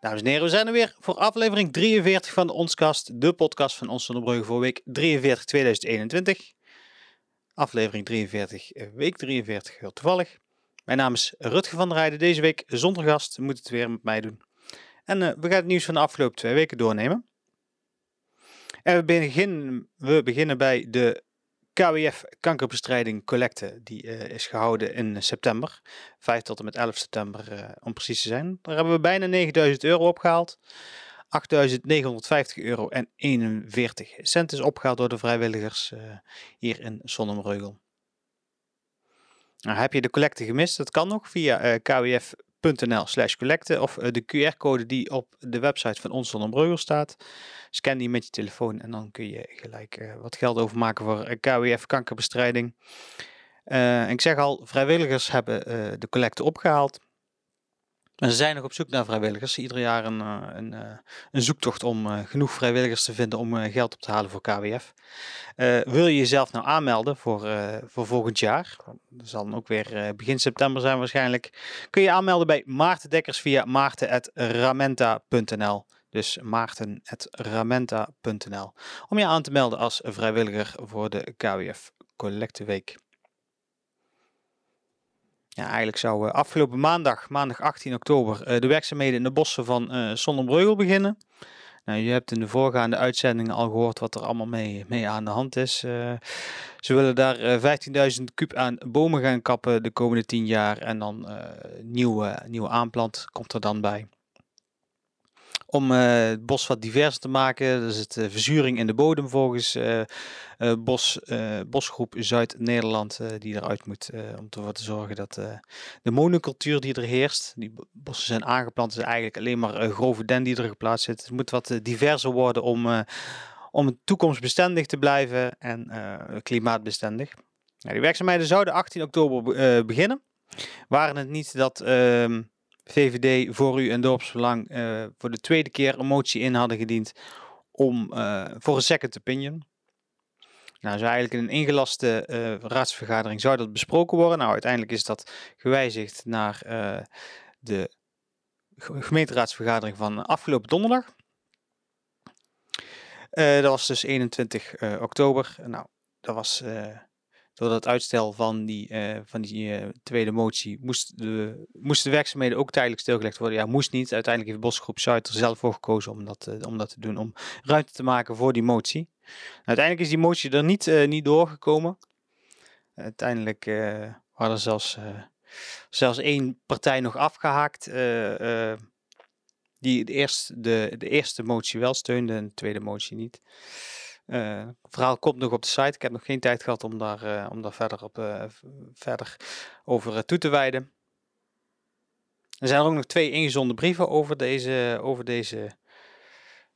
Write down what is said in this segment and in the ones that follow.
Dames en heren, we zijn er weer voor aflevering 43 van de Onskast, de podcast van Ons Zonnebrugge voor week 43 2021. Aflevering 43, eh, week 43, heel toevallig. Mijn naam is Rutger van der Rijden, deze week zonder gast, moet het weer met mij doen. En uh, we gaan het nieuws van de afgelopen twee weken doornemen. En we beginnen, we beginnen bij de KWF Kankerbestrijding Collecte. Die uh, is gehouden in september. 5 tot en met 11 september uh, om precies te zijn. Daar hebben we bijna 9000 euro opgehaald. 8.950 euro en 41 cent is opgehaald door de vrijwilligers hier in Sonnemreugel. Nou, heb je de collecte gemist? Dat kan nog via KWF nl slash collecte of de QR-code die op de website van ons staat. Scan die met je telefoon en dan kun je gelijk uh, wat geld overmaken voor KWF kankerbestrijding. Ik zeg al, vrijwilligers hebben de collecte opgehaald. En ze zijn nog op zoek naar vrijwilligers. Ieder jaar een, een, een zoektocht om genoeg vrijwilligers te vinden om geld op te halen voor KWF. wil je jezelf nou aanmelden voor, voor volgend jaar? Dat zal dan ook weer begin september zijn waarschijnlijk. Kun je aanmelden bij Maarten Dekkers via maarten.ramenta.nl. Dus maarten.ramenta.nl om je aan te melden als vrijwilliger voor de KWF Collecteweek. Ja, eigenlijk zou afgelopen maandag, maandag 18 oktober, eh, de werkzaamheden in de bossen van uh, Sonnenbreugel beginnen. Nou, je hebt in de voorgaande uitzendingen al gehoord wat er allemaal mee, mee aan de hand is. Ze willen daar uh, 15.000 kub aan bomen gaan kappen de komende 10 jaar en dan uh, nieuwe, nieuwe aanplant komt er dan bij om uh, het bos wat diverser te maken. Er zit uh, verzuring in de bodem volgens uh, bos, Bosgroep Zuid-Nederland die eruit moet om ervoor te zorgen dat de monocultuur die er heerst, die bossen zijn aangeplant, is eigenlijk alleen maar grove den die er geplaatst zit. Het moet wat diverser worden om, om toekomstbestendig te blijven en klimaatbestendig. Nou, die werkzaamheden zouden 18 oktober beginnen. Waren het niet dat ehm, VVD, voor u en dorpsbelang uh, voor de tweede keer een motie in hadden gediend om, uh, voor een second opinion. Nou, zo eigenlijk in een ingelaste uh, raadsvergadering zou dat besproken worden. Nou, uiteindelijk is dat gewijzigd naar de gemeenteraadsvergadering van afgelopen donderdag. dat was dus 21 oktober. Nou, dat was door dat uitstel van die, uh, van die uh, tweede motie moest de, moesten de werkzaamheden ook tijdelijk stilgelegd worden. Ja, moest niet. Uiteindelijk heeft Bosgroep Zuid er zelf voor gekozen om dat, uh, om dat te doen, om ruimte te maken voor die motie. Uiteindelijk is die motie er niet, niet doorgekomen. Uiteindelijk hadden er zelfs, zelfs één partij nog afgehaakt. die de de, de eerste motie wel steunde en de tweede motie niet. Het verhaal komt nog op de site. Ik heb nog geen tijd gehad om daar, uh, om daar verder, op, uh, verder over toe te wijden. Er zijn ook nog twee ingezonden brieven over, deze, over deze,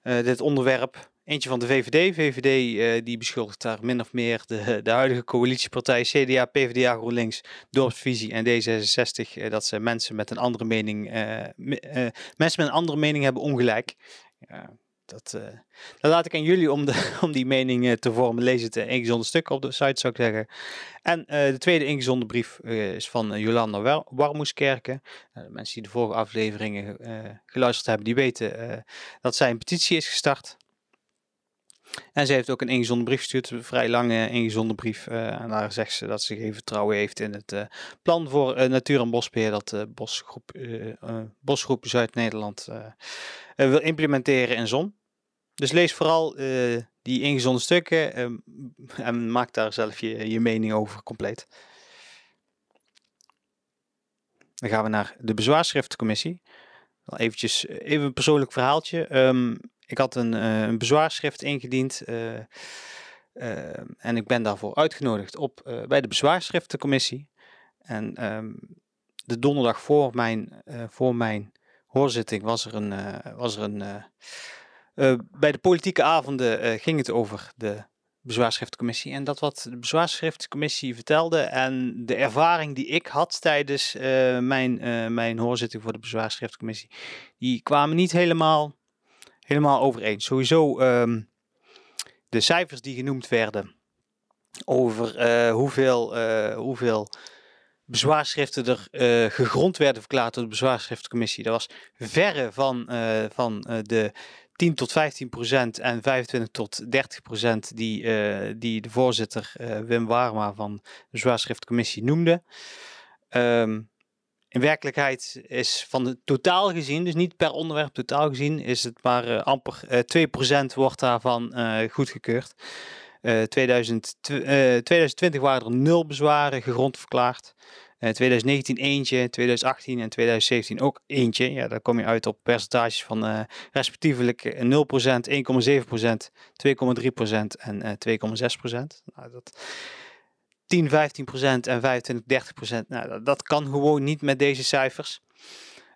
dit onderwerp. Eentje van de VVD. VVD die beschuldigt daar min of meer de, de huidige coalitiepartij CDA, PvdA, GroenLinks, Dorpsvisie en D66 dat ze mensen met een andere mening, mensen met een andere mening hebben ongelijk. Ja, dat, dat laat ik aan jullie om, de, om die mening uh, te vormen. Lees het uh, ingezonden stuk op de site, zou ik zeggen. En de tweede ingezonde brief is van Jolanda Warmoeskerken. de mensen die de vorige afleveringen geluisterd hebben, die weten dat zij een petitie is gestart. En ze heeft ook een ingezonde brief gestuurd, een vrij lange ingezonde brief. en daar zegt ze dat ze geen vertrouwen heeft in het plan voor natuur- en bosbeheer dat Bosgroep, Bosgroep Zuid-Nederland wil implementeren in zon. Dus lees vooral die ingezonden stukken uh, en maak daar zelf je, je mening over compleet. Dan gaan we naar de bezwaarschriftencommissie. Eventjes, eh, even een persoonlijk verhaaltje. Um, ik had een, uh, een bezwaarschrift ingediend uh, en ik ben daarvoor uitgenodigd op, bij de bezwaarschriftencommissie. En um, de donderdag voor mijn, voor mijn hoorzitting was er een, was er een bij de politieke avonden ging het over de bezwaarschriftencommissie en dat wat de bezwaarschriftencommissie vertelde en de ervaring die ik had tijdens mijn, mijn hoorzitting voor de bezwaarschriftencommissie, die kwamen niet helemaal, helemaal overeen. Sowieso um, de cijfers die genoemd werden over hoeveel, hoeveel bezwaarschriften er uh, gegrond werden verklaard door de bezwaarschriftencommissie. Dat was verre van, van de 10 tot 15 procent en 25 tot 30 procent die, die de voorzitter Wim Warma van de noemde. Um, in werkelijkheid is van de totaal gezien, dus niet per onderwerp totaal gezien, is het maar amper 2% wordt daarvan goedgekeurd. 2000, 2020 waren er nul bezwaren gegrond verklaard. 2019 eh, eentje, 2018 en 2017 ook eentje. Ja, daar kom je uit op percentages van uh, respectievelijk 0%, 1,7%, 2,3% en uh, 2,6%. Nou, dat 10, 15% en 25, 30%. Nou, dat, kan gewoon niet met deze cijfers.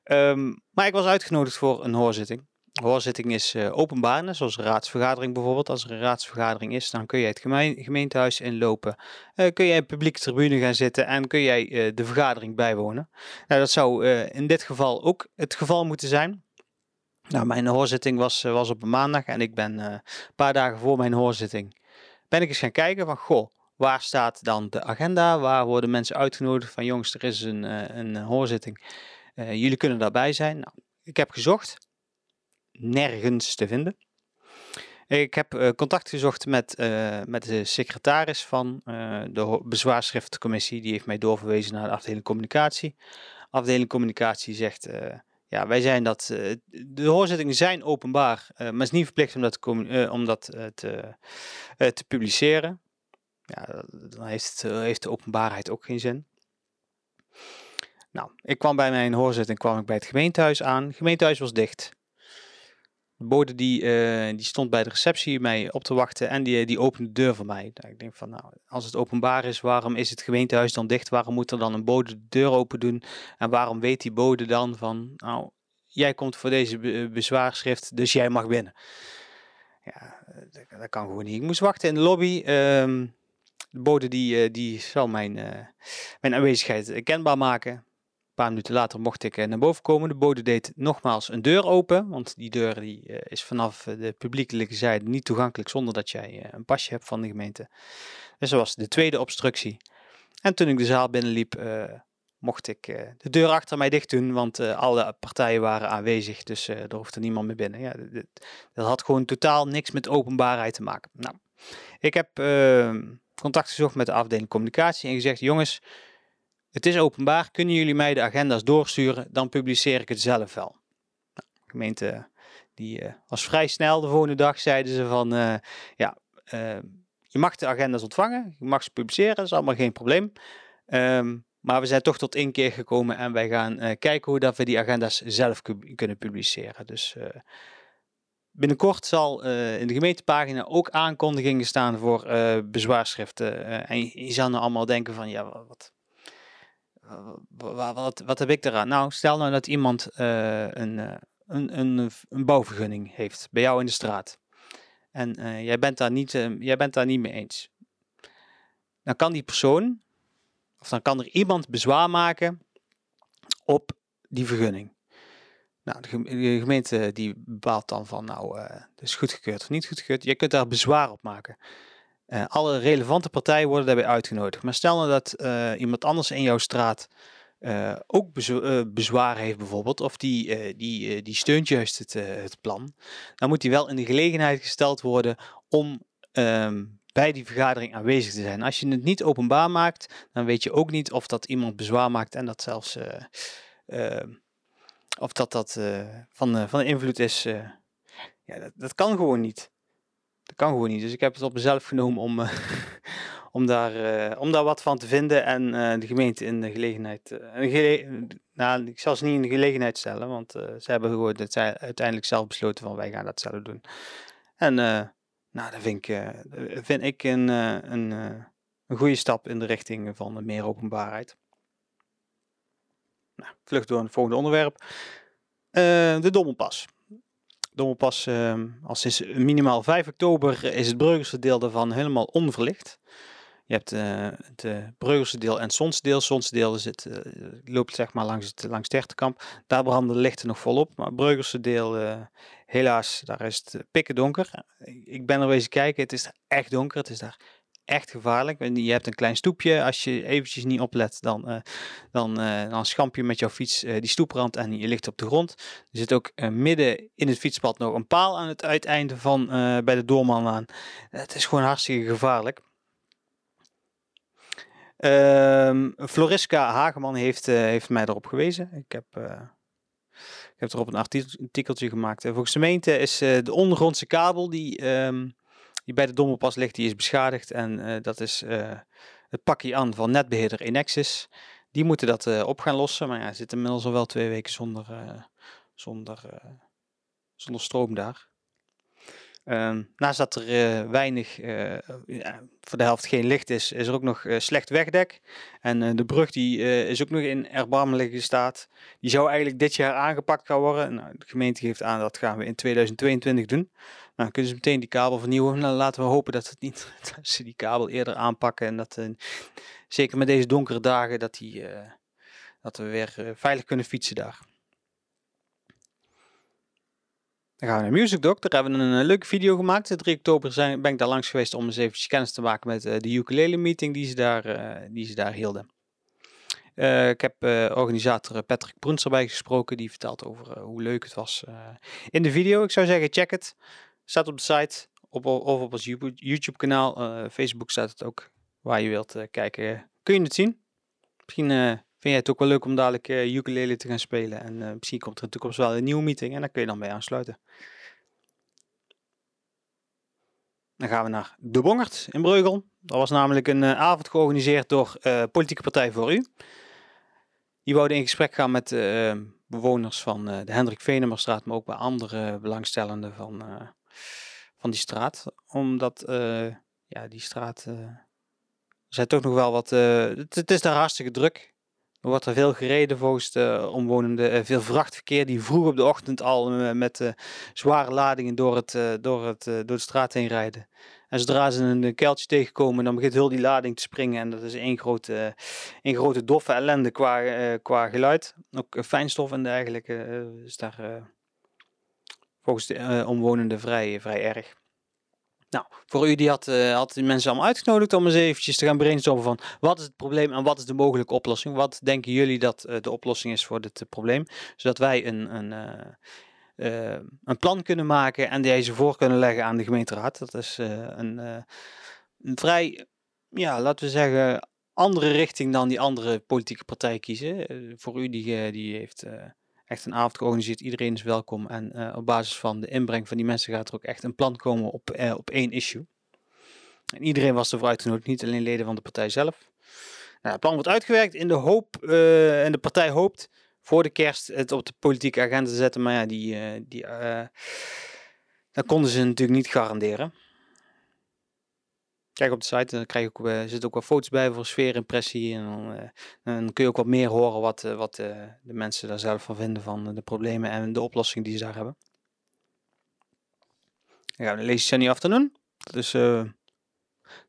Um, maar ik was uitgenodigd voor een hoorzitting hoorzitting is uh, openbaar, zoals een raadsvergadering bijvoorbeeld. Als er een raadsvergadering is, dan kun je het gemeentehuis inlopen. Uh, kun jij in publieke tribune gaan zitten en kun jij uh, de vergadering bijwonen. Nou, dat zou in dit geval ook het geval moeten zijn. Nou, mijn hoorzitting was, was op een maandag en ik ben een paar dagen voor mijn hoorzitting ben ik eens gaan kijken van, goh, waar staat dan de agenda? Waar worden mensen uitgenodigd van, jongens, er is een, een hoorzitting. jullie kunnen daarbij zijn. Nou, ik heb gezocht nergens te vinden. Ik heb uh, contact gezocht met, met de secretaris van de bezwaarschriftencommissie. Die heeft mij doorverwezen naar de afdeling communicatie. Afdeling communicatie zegt, ja, wij zijn dat, de hoorzittingen zijn openbaar, maar het is niet verplicht om dat, om dat te, te publiceren. Ja, dan heeft, heeft de openbaarheid ook geen zin. Nou, ik kwam bij mijn hoorzitting kwam ik bij het gemeentehuis aan. Het gemeentehuis was dicht. De bode die, uh, die stond bij de receptie mij op te wachten en die, die opende de deur voor mij. Nou, ik denk van nou, als het openbaar is, waarom is het gemeentehuis dan dicht? Waarom moet er dan een bode de deur open doen? En waarom weet die bode dan van nou, jij komt voor deze be bezwaarschrift, dus jij mag binnen? Ja, dat, dat, kan gewoon niet. Ik moest wachten in de lobby. Um, de bode die, uh, die zal mijn, uh, mijn aanwezigheid kenbaar maken paar minuten later mocht ik eh, naar boven komen. De bode deed nogmaals een deur open, want die deur die, is vanaf eh, de publiekelijke zijde niet toegankelijk zonder dat jij een pasje hebt van de gemeente. Dus dat was de tweede obstructie. En toen ik de zaal binnenliep, mocht ik de deur achter mij dicht doen, want alle partijen waren aanwezig, dus er hoefde niemand meer binnen. Ja, dat had gewoon totaal niks met openbaarheid te maken. Nou, ik heb contact gezocht met de afdeling communicatie en gezegd, jongens, het is openbaar, kunnen jullie mij de agenda's doorsturen, dan publiceer ik het zelf wel. Nou, de gemeente die uh, was vrij snel de volgende dag, zeiden ze van, uh, ja, uh, je mag de agenda's ontvangen, je mag ze publiceren, dat is allemaal geen probleem. Um, maar we zijn toch tot één keer gekomen en wij gaan kijken hoe dat we die agenda's zelf kunnen publiceren. Dus binnenkort zal in de gemeentepagina ook aankondigingen staan voor bezwaarschriften. en je, je zal nou allemaal denken van, ja, wat, wat, wat, wat, heb ik eraan? Nou, stel nou dat iemand een, een, een, een bouwvergunning heeft bij jou in de straat. En jij, bent daar niet, jij bent daar niet mee eens. Dan kan die persoon, of dan kan er iemand bezwaar maken op die vergunning. Nou, de, gemeente die bepaalt dan van, nou, het is goedgekeurd of niet goedgekeurd. Je kunt daar bezwaar op maken. Uh, alle relevante partijen worden daarbij uitgenodigd. Maar stel nou dat uh, iemand anders in jouw straat ook bezwaar heeft bijvoorbeeld, of die, die, die steunt juist het, het plan, dan moet die wel in de gelegenheid gesteld worden om um, bij die vergadering aanwezig te zijn. Als je het niet openbaar maakt, dan weet je ook niet of dat iemand bezwaar maakt en dat zelfs ehm, of dat dat van, van invloed is. ja, dat, dat kan gewoon niet. Dat kan gewoon niet. Dus ik heb het op mezelf genomen om, om, daar, om daar wat van te vinden en de gemeente in de gelegenheid. Gele nou, ik zal ze niet in de gelegenheid stellen, want ze hebben gewoon het uiteindelijk zelf besloten van wij gaan dat zelf doen. En nou, dat vind ik, vind ik een, een, een goede stap in de richting van meer openbaarheid. Nou, vlucht door het volgende onderwerp. de Dommelpas. Dommelpas, ehm, al sinds minimaal 5 oktober is het Breugelse deel daarvan helemaal onverlicht. Je hebt uh, het uh, deel en het Sonsdeel. Sonsdeel zit, uh, loopt zeg maar langs het, langs het Hertenkamp. Daar branden de lichten nog volop. Maar het Breugelse deel, helaas, daar is het pikken donker. Ik ben er wezen kijken, het is echt donker. Het is daar echt gevaarlijk. Je hebt een klein stoepje. Als je eventjes niet oplet, dan, uh, dan, uh, dan schamp je met jouw fiets uh, die stoeprand en je ligt op de grond. Er zit ook midden in het fietspad nog een paal aan het uiteinde van bij de doorman aan. Het is gewoon hartstikke gevaarlijk. Um, Floriska Hageman heeft, heeft mij erop gewezen. Ik heb, ik heb erop een artikeltje gemaakt. volgens de gemeente is de ondergrondse kabel die... Um, die bij de Dommelpas ligt, die is beschadigd. En uh, dat is uh, het pakje aan van netbeheerder Enexis. Die moeten dat uh, op gaan lossen. Maar ja, zit inmiddels al wel twee weken zonder, zonder, zonder stroom daar. Um, naast dat er weinig, voor de helft geen licht is, is er ook nog slecht wegdek. En de brug die is ook nog in erbarmelijke staat. Die zou eigenlijk dit jaar aangepakt gaan worden. Nou, de gemeente geeft aan dat gaan we in 2022 doen. Nou, kunnen ze meteen die kabel vernieuwen. Nou, laten we hopen dat, niet, ze die kabel eerder aanpakken. En dat, uh, zeker met deze donkere dagen, dat, die, uh, dat we weer uh, veilig kunnen fietsen daar. Dan gaan we naar Music Doc. Daar hebben we een, leuke video gemaakt. De 3 oktober zijn, ben ik daar langs geweest om eens even kennis te maken met de ukulele meeting die ze daar, die ze daar hielden. ik heb organisator Patrick Broens erbij gesproken. Die vertelt over hoe leuk het was in de video. Ik zou zeggen, check het. Staat op de site op, of op ons YouTube kanaal. Uh, Facebook staat het ook waar je wilt uh, kijken. Kun je het zien? Misschien uh, vind jij het ook wel leuk om dadelijk uh, ukulele te gaan spelen. En misschien komt er in de toekomst wel een nieuwe meeting en daar kun je dan bij aansluiten. Dan gaan we naar De Bongert in Breugel. Dat was namelijk een avond georganiseerd door Politieke Partij voor U. Die wouden in gesprek gaan met bewoners van de Hendrik Venemerstraat, maar ook bij andere belangstellenden van, van die straat. Omdat uh, ja, die straat. Uh, er zijn toch nog wel wat. Uh, het, het, is daar hartstikke druk. Er wordt er veel gereden volgens de omwonenden. veel vrachtverkeer die vroeg op de ochtend al met zware ladingen door, het, door, het, door de straat heen rijden. En zodra ze een keeltje tegenkomen, dan begint heel die lading te springen. En dat is één grote, één grote doffe ellende qua, qua geluid. Ook fijnstof en dergelijke is daar volgens de uh, omwonenden vrij, vrij erg. Nou, voor u die had, uh, had die mensen allemaal uitgenodigd om eens eventjes te gaan brainstormen van wat is het probleem en wat is de mogelijke oplossing. Wat denken jullie dat uh, de oplossing is voor dit probleem? Zodat wij een, een, een plan kunnen maken en deze voor kunnen leggen aan de gemeenteraad. Dat is een, een vrij, ja, laten we zeggen, andere richting dan die andere politieke partij kiezen. voor u die, die heeft echt een avond georganiseerd. Iedereen is welkom. En uh, op basis van de inbreng van die mensen gaat er ook echt een plan komen op, uh, op één issue. En iedereen was ervoor uitgenodigd, niet alleen leden van de partij zelf. Nou, het plan wordt uitgewerkt in de hoop, uh, en de partij hoopt voor de kerst het op de politieke agenda te zetten. Maar ja, die, die, dat konden ze natuurlijk niet garanderen. Kijk op de site, dan krijg je ook, uh, zit ook wat foto's bij voor sfeerimpressie. En dan, uh, dan, kun je ook wat meer horen wat, uh, wat de mensen daar zelf van vinden van de problemen en de oplossingen die ze daar hebben. Dan gaan Lazy niet Afternoon. Dus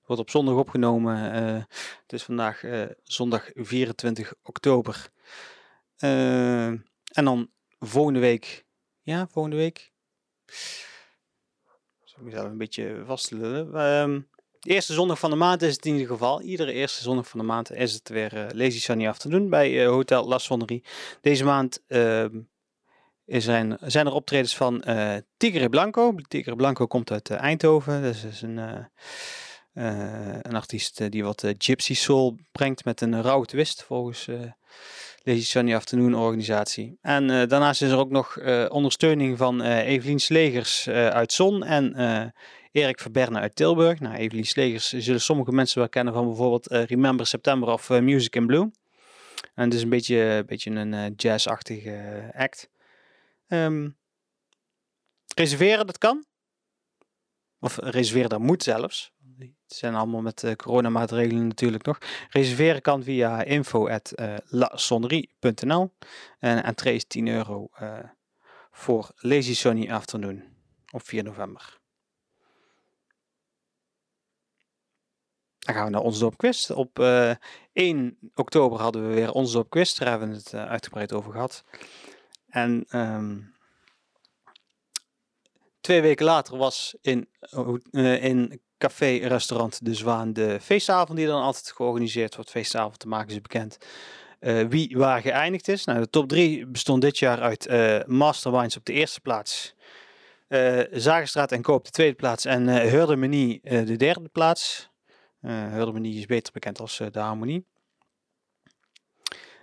wordt op zondag opgenomen. het is vandaag zondag 24 oktober. en dan volgende week. Ja, volgende week. Zal ik mezelf een beetje vastlullen. Eerste zondag van de maand is het in ieder geval. Iedere eerste zondag van de maand is het weer uh, Lazy Sunny af te doen bij uh, Hotel La Sonnerie. Deze maand uh, zijn, zijn er optredens van uh, Tigre Blanco. Tigre Blanco komt uit Eindhoven. Dat is een, een artiest die wat gypsy soul brengt met een rauwe twist volgens Lazy Sunny Afternoon organisatie. En daarnaast is er ook nog ondersteuning van Evelien Slegers uit Zon en Erik Verberne uit Tilburg. Nou, Evelien Slegers zullen sommige mensen wel kennen van bijvoorbeeld uh, Remember September of uh, Music in Blue. En het is een beetje, een, beetje een uh, jazzachtige act. Um, reserveren, dat kan. Of reserveren, dat moet zelfs. Het zijn allemaal met uh, coronamaatregelen natuurlijk nog. Reserveren kan via info.lasonnerie.nl En entree is 10 euro voor Lazy Sunny Afternoon op 4 november. Dan gaan we naar ons Quiz. Op uh, eh, 1 oktober hadden we weer ons Quiz. Daar hebben we het uh, uitgebreid over gehad. En um, twee weken later was in, uh, in café-restaurant De Zwaan de feestavond die dan altijd georganiseerd wordt. Feestavond te maken is bekend. Wie waar geëindigd is. Nou, de top 3 bestond dit jaar uit Masterminds op de eerste plaats. Zagenstraat en Koop de tweede plaats. En Hurdermenie de derde plaats. Uh, is beter bekend als de Harmonie.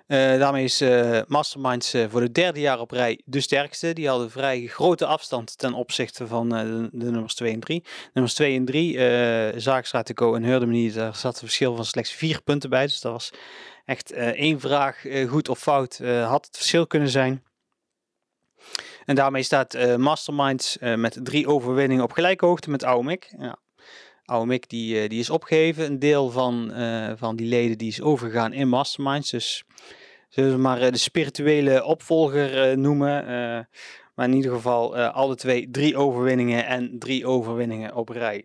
Uh, daarmee is Masterminds voor de derde jaar op rij de sterkste. Die hadden vrij grote afstand ten opzichte van de, de, nummers 2 en 3. Nummers 2 en 3, uh, Zaakstraat en Hurdermenie, daar zat een verschil van slechts vier punten bij. Dus dat was echt één vraag, goed of fout, had het verschil kunnen zijn. En daarmee staat Masterminds met drie overwinningen op gelijke hoogte met Aumik. Ja. Aumik die, die is opgegeven. Een deel van, van die leden die is overgegaan in Masterminds. Dus zullen we maar de spirituele opvolger noemen. maar in ieder geval alle twee drie overwinningen en drie overwinningen op rij.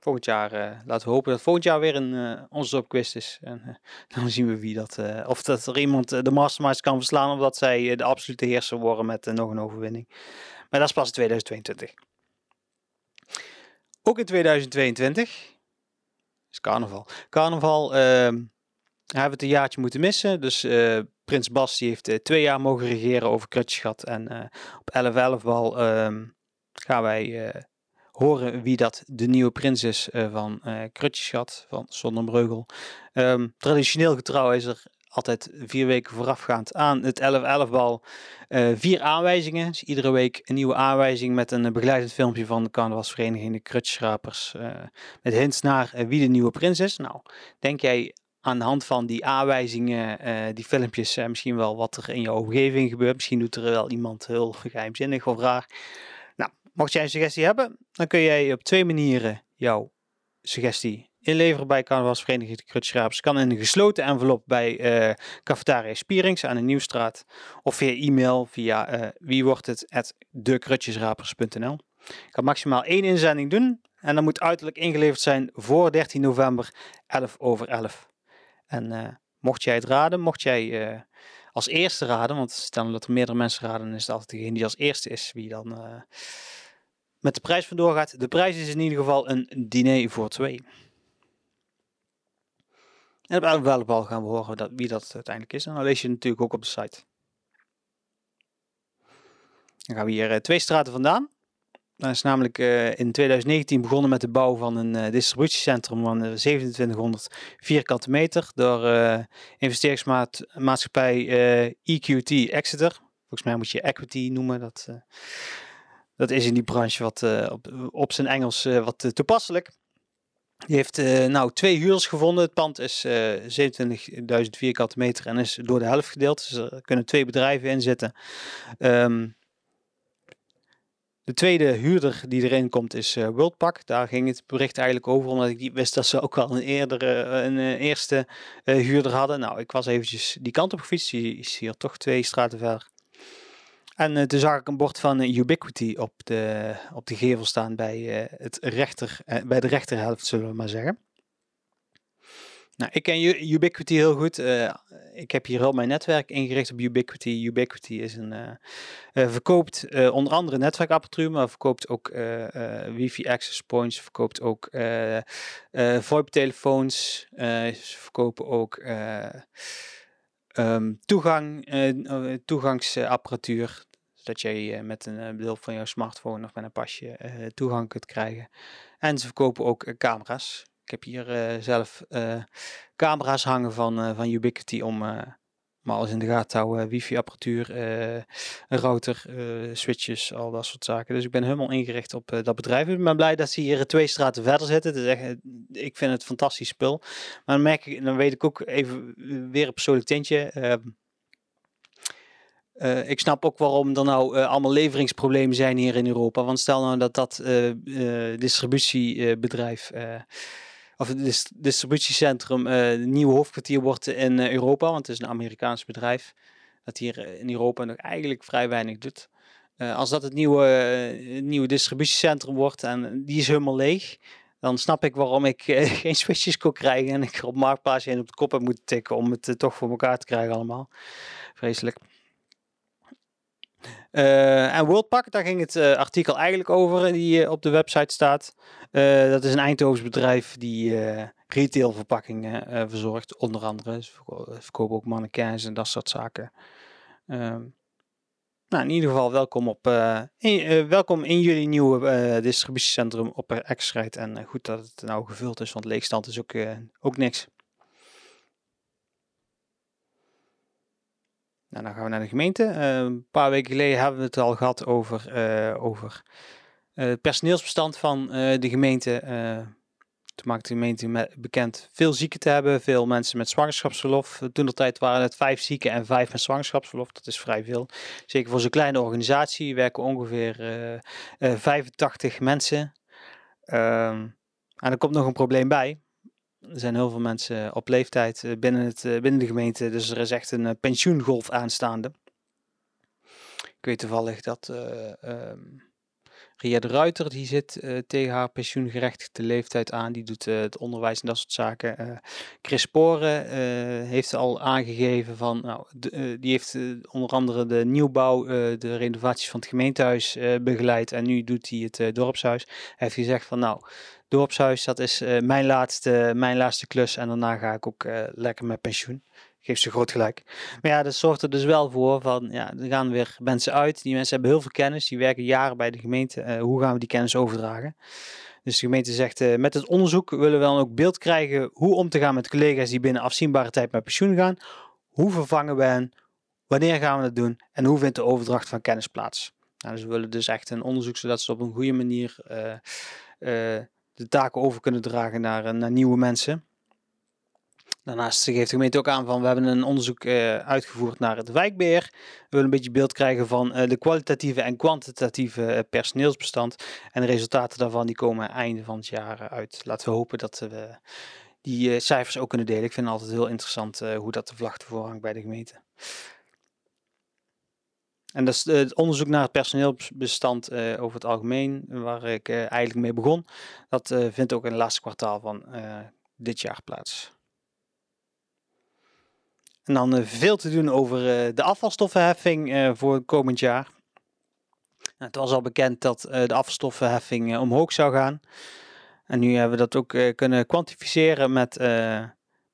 Volgend jaar, laten we hopen dat volgend jaar weer een onze is. En dan zien we wie dat, of dat er iemand de Masterminds kan verslaan, of dat zij de absolute heerser worden met nog een overwinning. Maar dat is pas in 2022. Ook in 2022 is carnaval. Carnaval uh, hebben we het een jaartje moeten missen. Dus uh, Prins Bas die heeft uh, twee jaar mogen regeren over Krutjesgat. En uh, op 11-11 bal ehm, gaan wij horen wie dat de nieuwe prins is van uh, van Sonnenbreugel. Um, traditioneel getrouw is er altijd vier weken voorafgaand aan het 11-11 bal. Uh, vier aanwijzingen. Dus iedere week een nieuwe aanwijzing met een begeleidend filmpje van de carnavalsvereniging de Krutschrapers. Uh, met hints naar uh, wie de nieuwe prins is. Nou, denk jij aan de hand van die aanwijzingen, die filmpjes, misschien wel wat er in je omgeving gebeurt. Misschien doet er wel iemand heel geheimzinnig of raar. Nou, mocht jij een suggestie hebben, dan kun jij op twee manieren jouw suggestie inleveren bij carnavalsvereniging de Krutschrapers kan in een gesloten envelop bij uh, Cafetaria Spierings aan de Nieuwstraat of via e-mail via uh, wie wordt het. Je kan maximaal één inzending doen en dat moet uiterlijk ingeleverd zijn voor 13 november 11 over 11. En uh, mocht jij het raden, mocht jij als eerste raden, want stel dat er meerdere mensen raden, is het altijd degene die als eerste is wie dan met de prijs vandoor gaat. De prijs is in ieder geval een diner voor twee. En op elk welbal gaan we horen dat, wie dat uiteindelijk is. En dan lees je natuurlijk ook op de site. Dan gaan we hier uh, twee straten vandaan. Dat is namelijk uh, in 2019 begonnen met de bouw van een uh, distributiecentrum van 2700 vierkante meter door investeringsmaatschappij EQT Exeter. Volgens mij moet je equity noemen. Dat, dat is in die branche wat op, op zijn Engels wat toepasselijk. Die heeft uh, nou twee huurders gevonden. Het pand is uh, eh, 27.000 vierkante meter en is door de helft gedeeld. Dus er kunnen twee bedrijven in zitten. Um, de tweede huurder die erin komt is uh, Worldpack. Daar ging het bericht eigenlijk over, omdat ik wist dat ze ook al een, eerdere, een eerste huurder hadden. Nou, ik was eventjes die kant op gefietst. Die is hier toch twee straten verder. En toen zag ik een bord van uh, Ubiquity op de, op de gevel staan bij, uh, het rechter, bij de rechterhelft, zullen we maar zeggen. Nou, ik ken Ubiquity heel goed. ik heb hier al mijn netwerk ingericht op Ubiquity. Ubiquity is een, verkoopt onder andere netwerkapparatuur, maar verkoopt ook wifi access points, verkoopt ook VoIP-telefoons, verkopen ook... Um, toegang, toegangsapparatuur dat je uh, met een behulp van jouw smartphone of met een pasje uh, toegang kunt krijgen. En ze verkopen ook camera's. Ik heb hier zelf camera's hangen van, van Ubiquity om maar alles in de gaten houden. Wifi-apparatuur, router, switches, al dat soort zaken. Dus ik ben helemaal ingericht op dat bedrijf. Ik ben blij dat ze hier twee straten verder zitten. Is echt, ik vind het fantastisch spul. Maar dan, merk ik, dan weet ik ook even weer een persoonlijk tintje. Uh, ik snap ook waarom er nou uh, allemaal leveringsproblemen zijn hier in Europa. Want stel nou dat dat uh, distributiebedrijf of het distributiecentrum een nieuwe hoofdkwartier wordt in Europa, want het is een Amerikaans bedrijf dat hier in Europa nog eigenlijk vrij weinig doet. als dat het nieuwe, nieuwe distributiecentrum wordt en die is helemaal leeg, dan snap ik waarom ik geen switches kon krijgen en ik op Marktplaats in op de kop heb moeten tikken om het toch voor elkaar te krijgen allemaal. Vreselijk. En Worldpack, daar ging het artikel eigenlijk over die op de website staat. dat is een Eindhoven's bedrijf die retailverpakkingen verzorgt, onder andere. Ze verkopen ook mannequins en dat soort zaken. Ehm, nou, in ieder geval welkom, op, in, welkom in jullie nieuwe distributiecentrum op Exrijd. En goed dat het nou gevuld is, want leegstand is ook, ook niks. Nou, dan gaan we naar de gemeente. Uh, een paar weken geleden hebben we het al gehad over, uh, over uh, het personeelsbestand van de gemeente. toen maakte de gemeente bekend veel zieken te hebben, veel mensen met zwangerschapsverlof. Toen de tijd waren het vijf zieken en vijf met zwangerschapsverlof. Dat is vrij veel. Zeker voor zo'n kleine organisatie werken ongeveer 85 mensen. Ehm, en er komt nog een probleem bij. Er zijn heel veel mensen op leeftijd eh, binnen, het, eh, binnen de gemeente, dus er is echt een eh, pensioengolf aanstaande. Ik weet toevallig dat um, Ria de Ruiter, die zit tegen haar pensioengerechtigde leeftijd aan. Die doet het onderwijs en dat soort zaken. Chris Sporen heeft al aangegeven van, nou, die heeft onder andere de nieuwbouw, de renovaties van het gemeentehuis begeleid. En nu doet hij het dorpshuis. Hij heeft gezegd van, nou, dorpshuis, dat is uh, mijn, laatste, mijn laatste klus. En daarna ga ik ook uh, lekker met pensioen. Geef ze groot gelijk. Maar ja, dat zorgt er dus wel voor van, ja, er gaan weer mensen uit. Die mensen hebben heel veel kennis. Die werken jaren bij de gemeente. Uh, hoe gaan we die kennis overdragen? Dus de gemeente zegt, met het onderzoek willen we dan ook beeld krijgen hoe om te gaan met collega's die binnen afzienbare tijd met pensioen gaan. Hoe vervangen we hen? Wanneer gaan we dat doen? En hoe vindt de overdracht van kennis plaats? Nou, dus we willen dus echt een onderzoek zodat ze op een goede manier de taken over kunnen dragen naar, eh, naar nieuwe mensen. Daarnaast geeft de gemeente ook aan van we hebben een onderzoek uh, uitgevoerd naar het wijkbeheer. We willen een beetje beeld krijgen van uh, de kwalitatieve en kwantitatieve personeelsbestand. En de resultaten daarvan die komen einde van het jaar uit. Laten we hopen dat we die cijfers ook kunnen delen. Ik vind het altijd heel interessant hoe dat de vlag ervoor hangt bij de gemeente. En dat is eh, het onderzoek naar het personeelsbestand uh, over het algemeen, waar ik uh, eigenlijk mee begon. Dat vindt ook in het laatste kwartaal van dit jaar plaats. En dan veel te doen over de afvalstoffenheffing voor het komend jaar. Nou, het was al bekend dat de afvalstoffenheffing omhoog zou gaan. En nu hebben we dat ook kunnen kwantificeren met,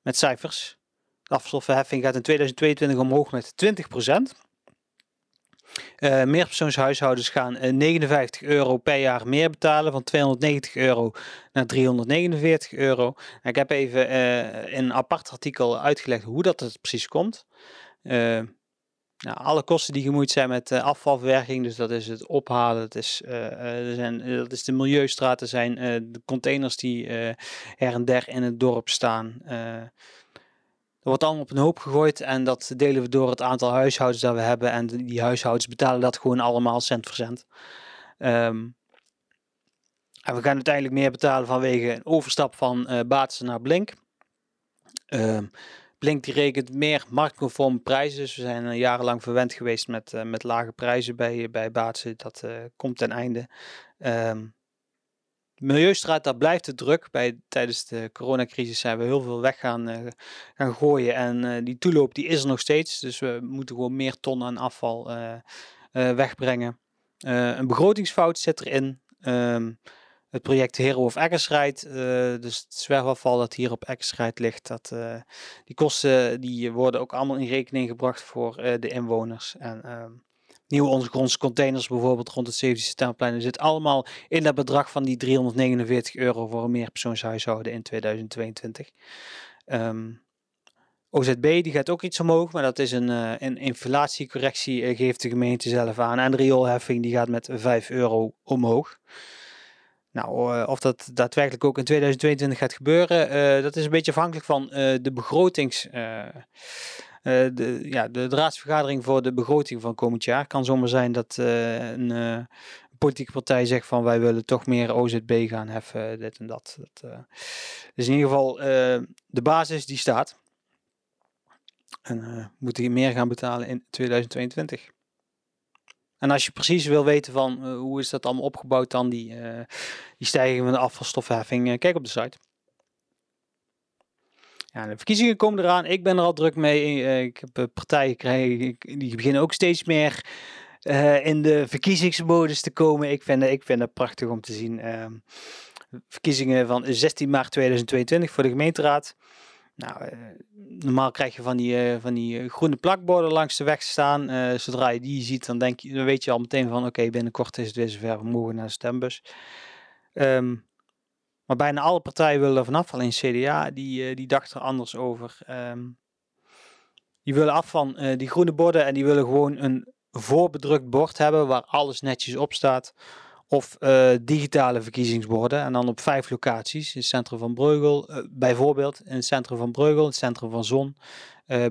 met cijfers. De afvalstoffenheffing gaat in 2022 omhoog met 20%. Uh, meerpersoonshuishoudens gaan 59 eh, euro per jaar meer betalen, van 290 euro naar 349 euro. ik heb even in een apart artikel uitgelegd hoe dat het precies komt. Nou, alle kosten die gemoeid zijn met afvalverwerking, dus dat is het ophalen, dat is, zijn, dat is de milieustraten, zijn de containers die her en der in het dorp staan wordt allemaal op een hoop gegooid en dat delen we door het aantal huishoudens dat we hebben. En die huishoudens betalen dat gewoon allemaal cent voor cent. Um, en we gaan uiteindelijk meer betalen vanwege een overstap van uh, naar Blink. Um, Blink die rekent meer marktconforme prijzen. Dus we zijn uh, jarenlang verwend geweest met, uh, met lage prijzen bij, bij Baatsen. Dat komt ten einde. Um, Milieustraat, daar blijft het druk. Bij, tijdens de coronacrisis zijn we heel veel weg gaan, uh, gaan gooien. En uh, die toeloop die is er nog steeds. Dus we moeten gewoon meer tonnen aan afval uh, wegbrengen. een begrotingsfout zit erin. Um, het project Hero of Eckersrijd, dus het zwerfafval dat hier op Eckersrijd ligt, dat, die kosten die worden ook allemaal in rekening gebracht voor de inwoners. En um, nieuwe ondergrondse containers bijvoorbeeld rond het 70 Septemberplein. Er zit allemaal in dat bedrag van die 349 euro voor een meerpersoonshuishouden in 2022. Um, OZB die gaat ook iets omhoog, maar dat is een, uh, een inflatiecorrectie, uh, geeft de gemeente zelf aan. En de rioolheffing die gaat met 5 euro omhoog. Nou, uh, of dat daadwerkelijk ook in 2022 gaat gebeuren, dat is een beetje afhankelijk van de begrotings de, ja, de, raadsvergadering voor de begroting van komend jaar kan zomaar zijn dat uh, een uh, politieke partij zegt van wij willen toch meer OZB gaan heffen, dit en dat. dat dus in ieder geval de basis die staat. En moeten hier meer gaan betalen in 2022. En als je precies wil weten van hoe is dat allemaal opgebouwd dan, die, die stijging van de afvalstoffenheffing, kijk op de site. Ja, de verkiezingen komen eraan. Ik ben er al druk mee. Eh, ik heb eh, partijen gekregen die beginnen ook steeds meer eh, in de verkiezingsmodus te komen. Ik vind, ik vind het prachtig om te zien. Ehm, verkiezingen van 16 maart 2022 voor de gemeenteraad. Nou, eh, normaal krijg je van die, van die groene plakborden langs de weg staan. zodra je die ziet, dan, denk je, dan weet je al meteen van oké, binnenkort is het weer zover. We mogen naar de stembus. Um, maar bijna alle partijen willen er vanaf. Alleen CDA, die, die dacht er anders over. Um, die willen af van uh, die groene borden en die willen gewoon een voorbedrukt bord hebben waar alles netjes op staat. Of uh, digitale verkiezingsborden en dan op vijf locaties. In het centrum van Breugel, bijvoorbeeld in het centrum van Breugel, het centrum van Zon,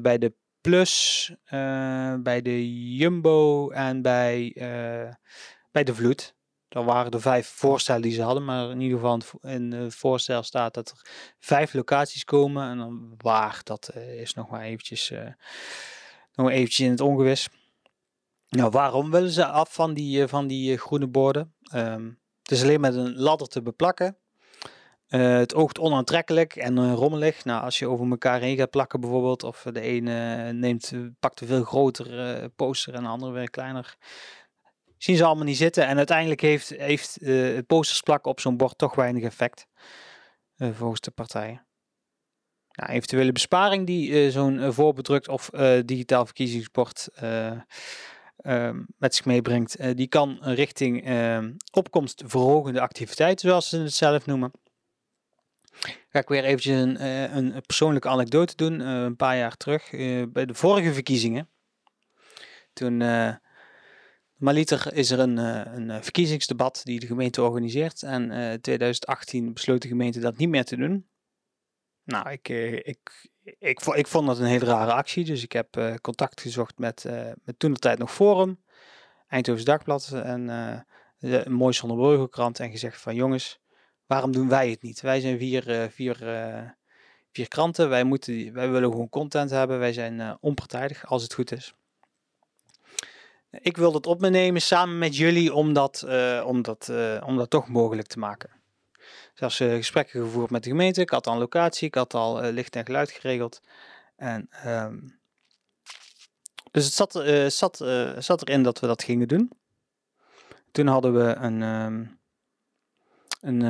bij de Plus, bij de Jumbo en bij, bij de Vloed. Dat waren de vijf voorstellen die ze hadden, maar in ieder geval in het voorstel staat dat er vijf locaties komen. En dan waar, dat uh, is nog maar eventjes, uh, nog eventjes in het ongewis. Nou, waarom willen ze af van die, uh, van die groene borden? Um, het is alleen met een ladder te beplakken. het oogt onaantrekkelijk en rommelig. Nou, als je over elkaar heen gaat plakken bijvoorbeeld, of de ene neemt, pakt een veel groter poster en de andere weer kleiner zien ze allemaal niet zitten. En uiteindelijk heeft, heeft uh, het posters plakken op zo'n bord toch weinig effect. Uh, volgens de partijen. Nou, eventuele besparing die uh, zo'n voorbedrukt of digitaal verkiezingsbord ehm, met zich meebrengt, die kan richting opkomstverhogende activiteiten, zoals ze het zelf noemen. Ga ik weer eventjes een, een persoonlijke anekdote doen. een paar jaar terug, bij de vorige verkiezingen. Toen Maliter is er een, eh, een eh, verkiezingsdebat die de gemeente organiseert. En in uh, 2018 besloot de gemeente dat niet meer te doen. Nou, ik, uh, ik, ik, ik, vond dat een hele rare actie. Dus ik heb contact gezocht met, met toen de tijd nog Forum, Eindhoven's Dagblad en een mooi Zonnebreugelkrant. En gezegd van jongens, waarom doen wij het niet? Wij zijn vier, vier, vier kranten. Wij, moeten, wij willen gewoon content hebben. Wij zijn onpartijdig als het goed is. Ik wil het op me nemen samen met jullie om dat, uh, om dat, uh, om dat toch mogelijk te maken. Zelfs uh, gesprekken gevoerd met de gemeente. Ik had al een locatie, ik had al licht en geluid geregeld. En, um, dus het zat, zat, zat erin dat we dat gingen doen. Toen hadden we een, um, een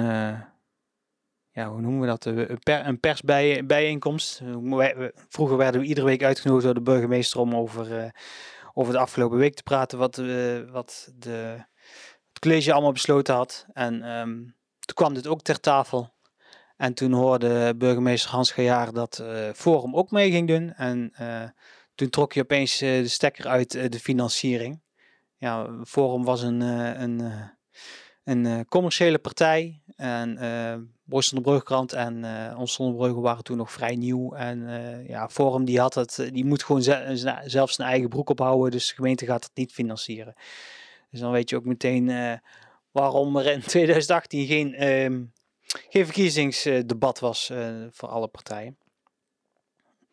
ja, hoe noemen we dat? Een, een persbijeenkomst. Vroeger werden we iedere week uitgenodigd door de burgemeester om over over de afgelopen week te praten wat, uh, wat de, het college allemaal besloten had. En um, toen kwam dit ook ter tafel. En toen hoorde burgemeester Hans Gejaar dat uh, Forum ook mee ging doen. En uh, toen trok je opeens de stekker uit de financiering. Ja, Forum was een, een, een commerciële partij. En Boys de Brugkrant en uh, ons waren toen nog vrij nieuw. En ja, Forum die had het, die moet gewoon ze zelf zijn eigen broek ophouden. Dus de gemeente gaat het niet financieren. Dus dan weet je ook meteen waarom er in 2018 geen, ehm, geen verkiezingsdebat was voor alle partijen.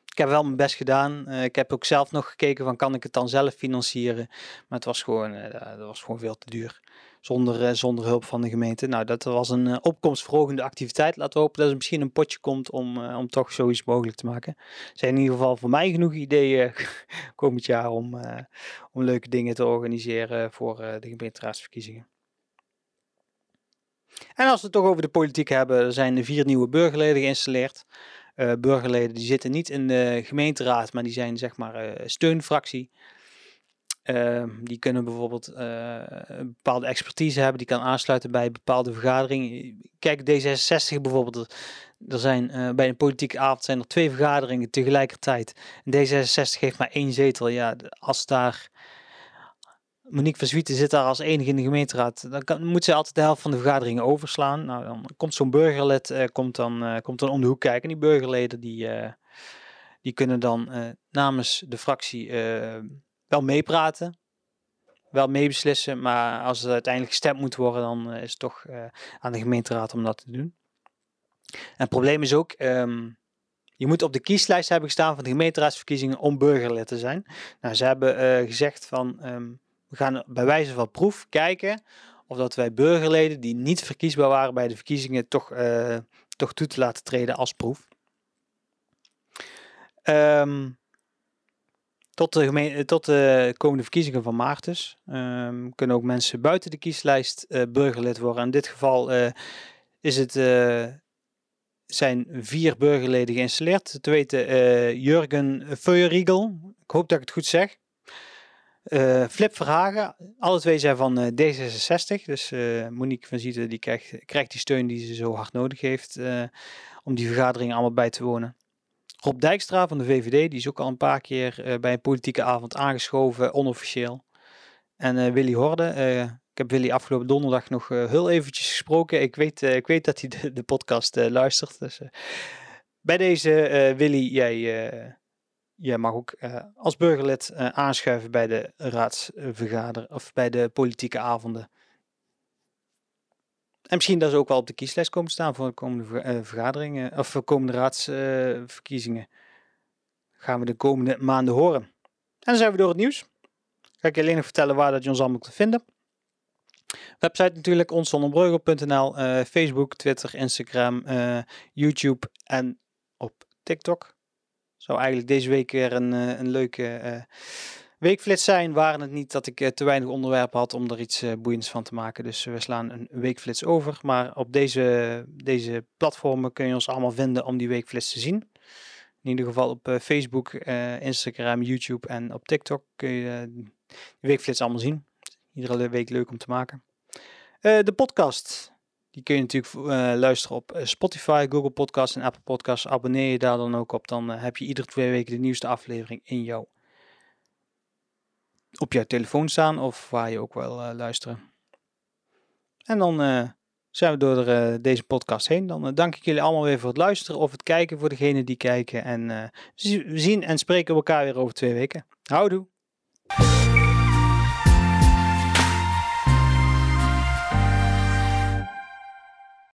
Ik heb wel mijn best gedaan. ik heb ook zelf nog gekeken van kan ik het dan zelf financieren. Maar het was gewoon, dat was gewoon veel te duur zonder, uh, zonder hulp van de gemeente. Nou, dat was een uh, opkomstverhogende activiteit. Laten we hopen dat er misschien een potje komt om, uh, om toch zoiets mogelijk te maken. Er zijn in ieder geval voor mij genoeg ideeën komend jaar om, om leuke dingen te organiseren voor de gemeenteraadsverkiezingen. En als we het toch over de politiek hebben, er zijn vier nieuwe burgerleden geïnstalleerd. burgerleden die zitten niet in de gemeenteraad, maar die zijn zeg maar steunfractie. Uh, die kunnen bijvoorbeeld uh, een bepaalde expertise hebben, die kan aansluiten bij bepaalde vergaderingen. Kijk, D66 bijvoorbeeld, er zijn uh, bij een politieke avond zijn er twee vergaderingen tegelijkertijd. En D66 heeft maar één zetel. Ja, als daar Monique van Zwieten zit daar als enige in de gemeenteraad, dan moet ze altijd de helft van de vergaderingen overslaan. Nou, dan komt zo'n burgerlid uh, komt dan, komt dan om de hoek kijken. En die burgerleden die, die kunnen dan namens de fractie wel meepraten, wel meebeslissen, maar als het uiteindelijk gestemd moet worden, dan eh, is het toch uh, aan de gemeenteraad om dat te doen. En het probleem is ook, um, je moet op de kieslijst hebben gestaan van de gemeenteraadsverkiezingen om burgerlid te zijn. Nou, ze hebben uh, gezegd van, um, we gaan bij wijze van proef kijken of dat wij burgerleden die niet verkiesbaar waren bij de verkiezingen toch, toch toe te laten treden als proef. Um, Tot de, gemeen, tot de komende verkiezingen van maart dus. Ehm, kunnen ook mensen buiten de kieslijst uh, burgerlid worden. In dit geval uh, is het, zijn vier burgerleden geïnstalleerd. Te weten Jurgen Feuerriegel. Ik hoop dat ik het goed zeg. Flip Verhagen. Alle twee zijn van D66. Dus Monique van Zieten die krijgt, krijgt die steun die ze zo hard nodig heeft. om die vergaderingen allemaal bij te wonen. Rob Dijkstra van de VVD, die is ook al een paar keer uh, bij een politieke avond aangeschoven, onofficieel. En uh, Willy Horde, uh, ik heb Willy afgelopen donderdag nog heel eventjes gesproken. Ik weet, ik weet dat hij de, de podcast luistert. Dus, bij deze, Willy, jij, jij mag ook als burgerlid aanschuiven bij de raadsvergader of bij de politieke avonden. En misschien dat ze ook wel op de kieslijst komen staan voor de komende uh, vergaderingen of voor komende raadsverkiezingen. Gaan we de komende maanden horen. En dan zijn we door het nieuws. Ga ik je alleen nog vertellen waar dat je ons allemaal kunt vinden. Website natuurlijk onszonderbreugel.nl, uh, eh, Facebook, Twitter, Instagram, YouTube en op TikTok. Zou eigenlijk deze week weer een, een leuke weekflits zijn, waren het niet dat ik eh, te weinig onderwerpen had om er iets uh, boeiends van te maken. Dus we slaan een weekflits over. Maar op deze, deze platformen kun je ons allemaal vinden om die weekflits te zien. In ieder geval op Facebook, Instagram, YouTube en op TikTok kun je de weekflits allemaal zien. Iedere week leuk om te maken. de podcast, die kun je natuurlijk luisteren op Spotify, Google Podcasts en Apple Podcasts. Abonneer je daar dan ook op, dan heb je iedere twee weken de nieuwste aflevering in jouw op je telefoon staan of waar je ook wel uh, luisteren. En dan uh, zijn we door uh, deze podcast heen. Dan dank ik jullie allemaal weer voor het luisteren of het kijken voor degenen die kijken. En we zien en spreken elkaar weer over twee weken. Houdoe!